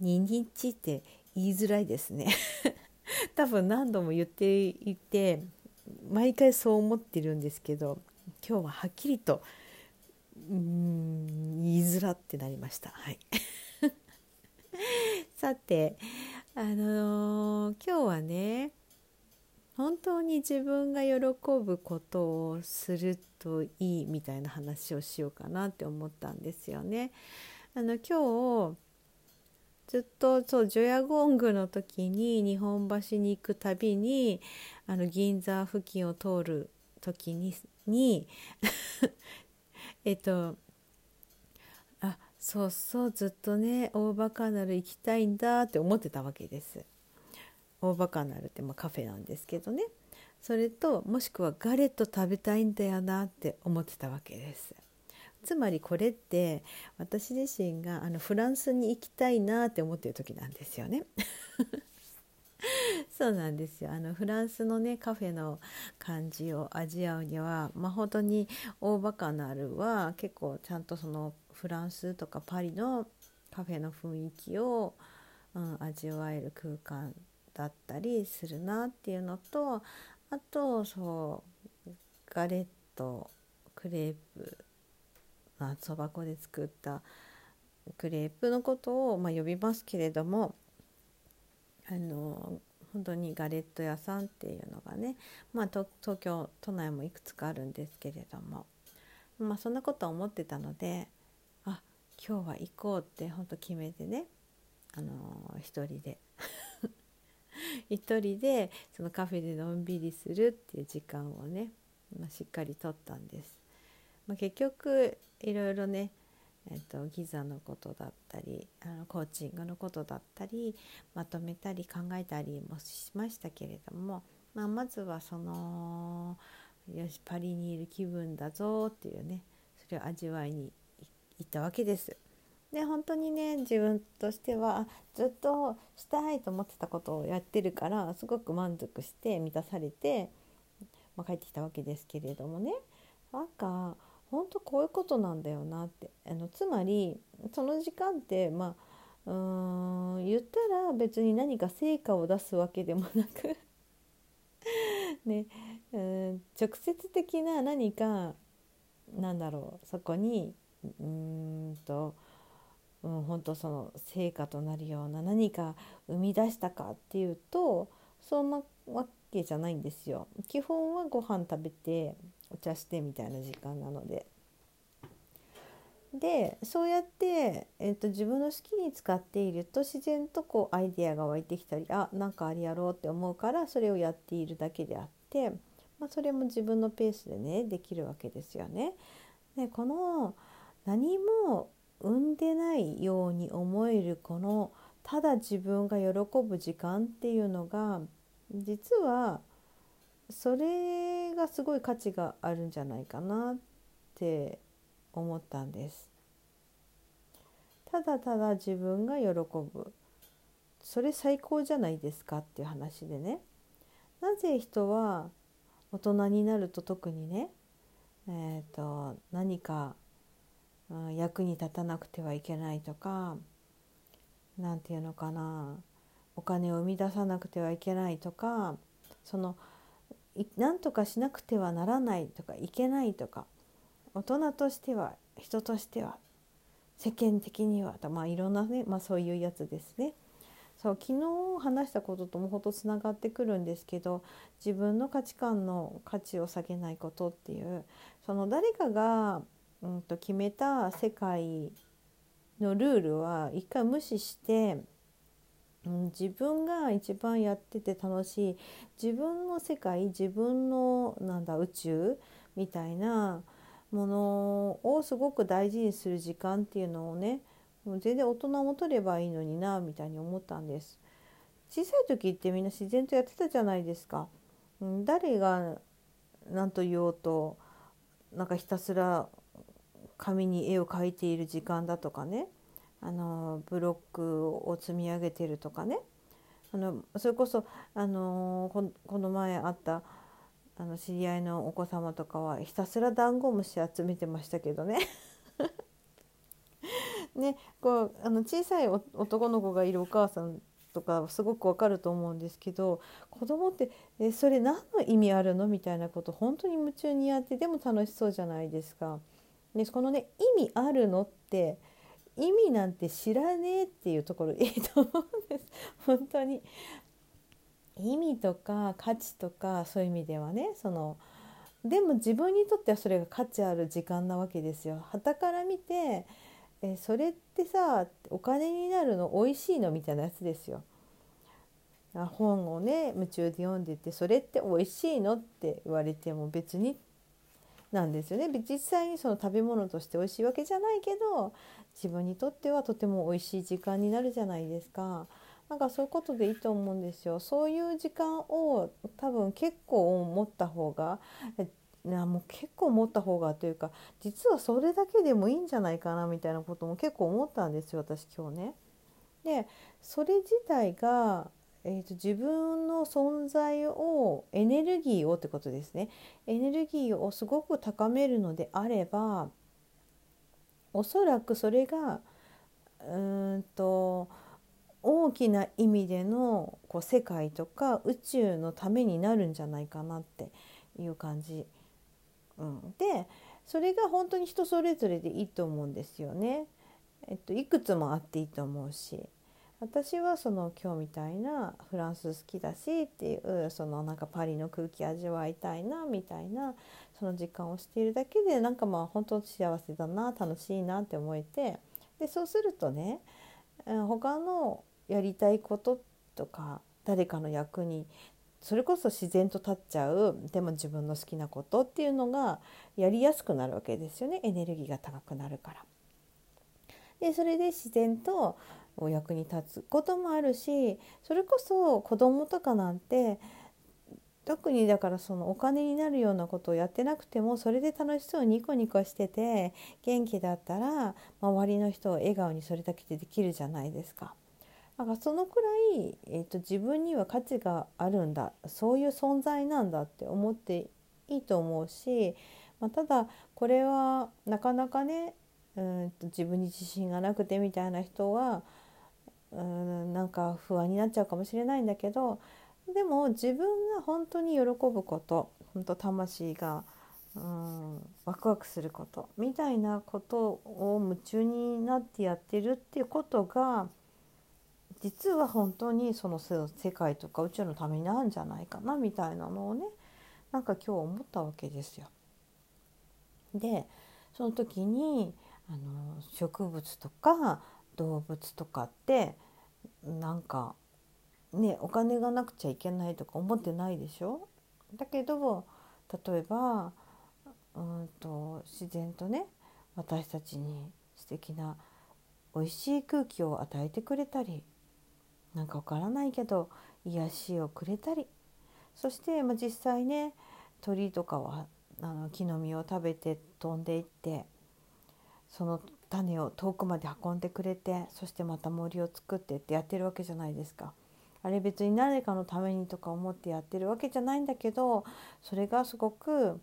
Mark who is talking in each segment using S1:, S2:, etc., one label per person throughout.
S1: 2日って言いづらいですね。多分何度も言っていて毎回そう思ってるんですけど今日ははっきりとうん言いづらってなりました。はい。さてあのー、今日はね本当に自分が喜ぶことをするといいみたいな話をしようかなって思ったんですよね。あの今日ずっとそう除夜ゴングの時に日本橋に行くたびにあの銀座付近を通る時にに えっとあそうそうずっとね大バカナル行きたいんだって思ってたわけです。大バカナルってまあカフェなんですけどねそれともしくはガレット食べたいんだよなって思ってたわけです。つまりこれって私自身があのフランスに行きたいなって思ってる時なんですよね。そうなんですよあのフランスのねカフェの感じを味わうには、まあ、本当に大バカナルは結構ちゃんとそのフランスとかパリのカフェの雰囲気を、うん、味わえる空間だったりするなっていうのとあとそうガレットクレープまあ、そば粉で作ったクレープのことを、まあ、呼びますけれどもあの本当にガレット屋さんっていうのがね、まあ、東京都内もいくつかあるんですけれども、まあ、そんなことは思ってたのであ今日は行こうって本当決めてねあの一人で 一人でそのカフェでのんびりするっていう時間をね、まあ、しっかりとったんです。まあ、結局いろいろね、えーと、ギザのことだったりあのコーチングのことだったりまとめたり考えたりもしましたけれども、まあ、まずはそのよしパリにいる気分だぞっていうねそれを味わいに行ったわけです。で本当にね自分としてはずっとしたいと思ってたことをやってるからすごく満足して満たされて、まあ、帰ってきたわけですけれどもねなんか本当こういうことなんだよなって。あのつまりその時間ってまあうん言ったら別に何か成果を出すわけでもなく ねうん直接的な何かなんだろうそこにうんと、うん、本当その成果となるような何か生み出したかっていうとそんなわけじゃないんですよ。基本はご飯食べてお茶してみたいな時間なので。でそうやって、えーと、自分の好きに使っていると自然とこうアイデアが湧いてきたりあなんかあれやろうって思うからそれをやっているだけであって、まあ、それも自分のペースでねできるわけですよね。でこの何も生んでないように思えるこのただ自分が喜ぶ時間っていうのが実はそれがすごい価値があるんじゃないかなって思ったんです。ただただ自分が喜ぶ。それ最高じゃないですかっていう話でね。なぜ人は大人になると特にねえーと、何か、役に立たなくてはいけないとか何て言うのかな。お金を生み出さなくてはいけないとかその何とかしなくてはならないとかいけないとか大人としては人としては世間的にはまあいろんなね、まあ、そういうやつですね。そう昨日話したことともほんとつながってくるんですけど自分の価値観の価値を下げないことっていうその誰かが、うんと決めた世界のルールは一回無視してうん、自分が一番やってて楽しい自分の世界自分のなんだ宇宙みたいなものをすごく大事にする時間っていうのをねもう全然大人も取ればいいのになみたいに思ったんです。小さい時ってみんな自然とやってたじゃないですか。誰が何と言おうとなんかひたすら紙に絵を描いている時間だとかね。あのブロックを積み上げてるとかねあのそれこそあのこの前あったあの知り合いのお子様とかはひたすらダンゴムシ集めてましたけどね ねこうあの小さい男の子がいるお母さんとかすごくわかると思うんですけど子供ってえそれ何の意味あるのみたいなこと本当に夢中にやってでも楽しそうじゃないですか。でこのね意味あるのって意味なんて知らねえっていうところいいと思うんです本当に意味とか価値とかそういう意味ではねそのでも自分にとってはそれが価値ある時間なわけですよ。旗から見てえそれってさお金になるの美味しいのみたいなやつですよ。本をね夢中で読んでてそれって美味しいのって言われても別になんですよね実際にその食べ物として美味しいわけじゃないけど自分にとってはとても美味しい時間になるじゃないですか。なんかそういうことでいいと思うんですよ。そういう時間を多分結構持った方がなもう結構持った方がというか実はそれだけでもいいんじゃないかなみたいなことも結構思ったんですよ私今日ね。でそれ自体が、えーと、自分の存在をエネルギーをってことですねエネルギーをすごく高めるのであればおそらくそれがうんと大きな意味でのこう世界とか宇宙のためになるんじゃないかなっていう感じ。うん、でそれが本当に人それぞれでいいと思うんですよね。えっと、いくつもあっていいと思うし私はその今日みたいなフランス好きだしっていうそのなんかパリの空気味わいたいなみたいなその時間をしているだけでなんかまあ本当幸せだな楽しいなって思えてでそうするとね他のやりたいこととか誰かの役にそれこそ自然と立っちゃうでも自分の好きなことっていうのがやりやすくなるわけですよねエネルギーが高くなるから。でそれで自然とお役に立つこともあるしそれこそ子供とかなんて特にだからそのお金になるようなことをやってなくてもそれで楽しそうにニコニコしてて元気だったら周りの人を笑顔にそれだけでできるじゃないですか。だからそのくらい、えーと、自分には価値があるんだそういう存在なんだって思っていいと思うし、まあ、ただこれはなかなかねうんと自分に自信がなくてみたいな人はうんなんか不安になっちゃうかもしれないんだけどでも自分が本当に喜ぶこと本当魂がうんワクワクすることみたいなことを夢中になってやってるっていうことが実は本当にその世界とか宇宙のためになるんじゃないかなみたいなのをねなんか今日思ったわけですよ。でその時にあの植物とか動物とかってなんかねお金がなくちゃいけないとか思ってないでしょ？だけど例えばうんと自然とね私たちに素敵な美味しい空気を与えてくれたりなんかわからないけど癒しをくれたりそして、まあ、実際ね鳥とかはあの木の実を食べて飛んでいってその種を遠くまで運んでくれてそしてまた森を作ってってやってるわけじゃないですか。あれ別に誰かのためにとか思ってやってるわけじゃないんだけどそれがすごく、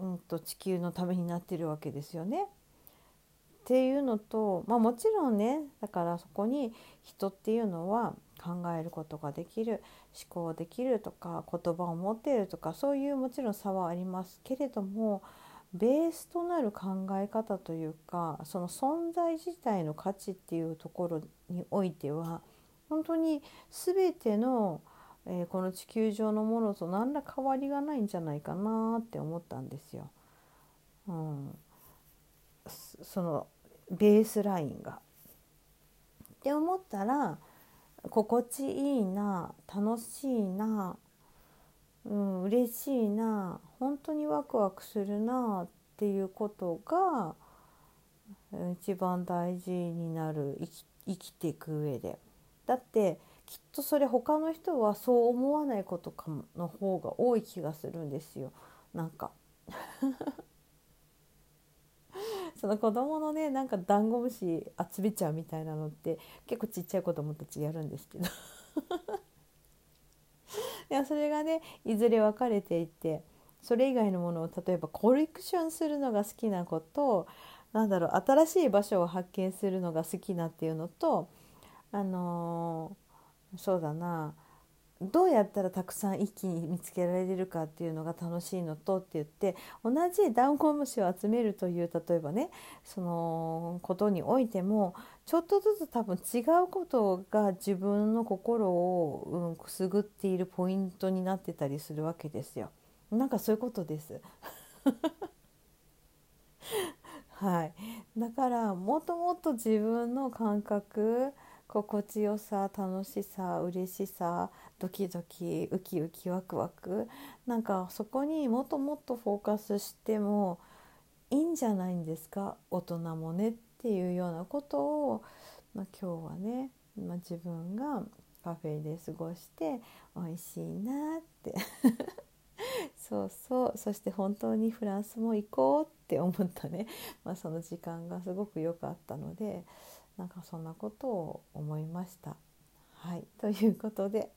S1: うんと、地球のためになってるわけですよね。っていうのと、まあ、もちろんねだからそこに人っていうのは考えることができる思考できるとか言葉を持っているとかそういうもちろん差はありますけれどもベースとなる考え方というかその存在自体の価値っていうところにおいては本当に全ての、えー、この地球上のものと何ら変わりがないんじゃないかなって思ったんですよ。うん、そのベースラインが。って思ったら心地いいな楽しいな、うん、嬉しいな本当にワクワクするなっていうことが、一番大事になる生き生きていく上で。だってきっとそれ他の人はそう思わないことかの方が多い気がするんですよ。なんか。その子供のねなんかダンゴムシ集めちゃうみたいなのって結構ちっちゃい子供たちやるんですけど。いやそれがねいずれ分かれていってそれ以外のものを例えばコレクションするのが好きな子となんだろう新しい場所を発見するのが好きなっていうのとあのー、そうだなどうやったらたくさん一気に見つけられるかっていうのが楽しいのとって言って同じダンコムシを集めるという例えばねそのことにおいてもちょっとずつ多分違うことが自分の心を、うん、くすぐっているポイントになってたりするわけですよ。なんかそういうことです。はい、だからもっともっと自分の感覚心地よさ楽しさ嬉しさドキドキウキウキワクワク。なんかそこにもっともっとフォーカスしてもいいんじゃないんですか？大人もねっていうようなことを、まあ、今日はね、まあ、自分がカフェで過ごして美味しいなって。そうそう。そして本当にフランスも行こうって思ったね、まあ、その時間がすごく良かったのでなんかそんなことを思いました。はい、ということで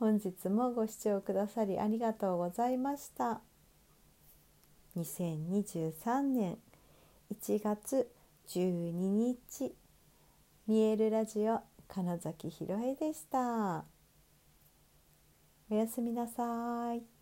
S1: 本日もご視聴くださりありがとうございました。2023年1月12日見えるラジオ金崎ひろえでした。おやすみなさい。